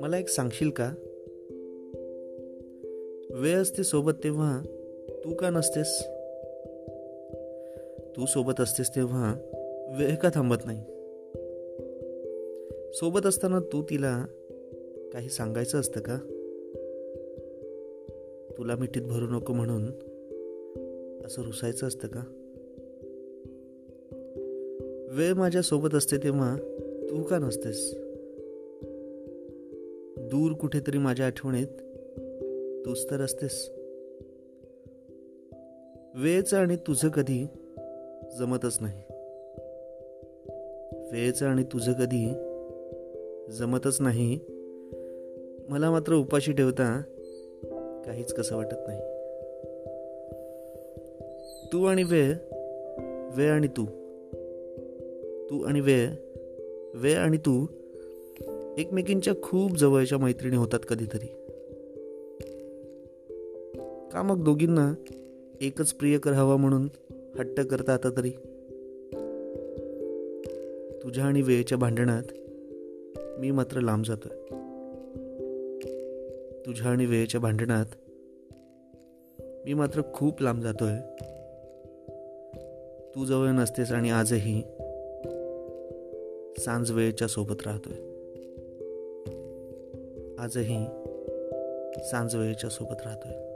मला एक सांगशील का? वेळ असते सोबत तेव्हा तू का नसतेस? तू सोबत असतेस तेव्हा वेळ का थांबत नाही? सोबत असताना तू तिला काही सांगायचं असतं का? तुला मिठीत भरू नको म्हणून असं रुसायचं असतं का? वेळ माझ्यासोबत असते तेव्हा तू का नसतेस? दूर कुठेतरी माझ्या आठवणीत तूच तर असतेस. वेळचं आणि तुझं कधी जमतच नाही. वेळेचं आणि तुझं कधी जमतच नाही. मला मात्र उपाशी ठेवता काहीच कसं वाटत नाही. तू आणि वेळ वेळ आणि तू. तू आणि वेळ वेळ आणि तू एकमेकींच्या खूप जवळच्या मैत्रिणी होतात कधीतरी. का मग दोघींना एकच प्रियकर हवा म्हणून हट्ट करता आता तरी? तुझ्या आणि वेळेच्या भांडणात मी मात्र लांब जातोय. तुझ्या आणि वेळेच्या भांडणात मी मात्र खूप लांब जातोय. तू जवळ नसतेस आणि आजही सांज वेळेच्या सोबत राहतोय. आजही सांज वेळेच्या सोबत राहतोय.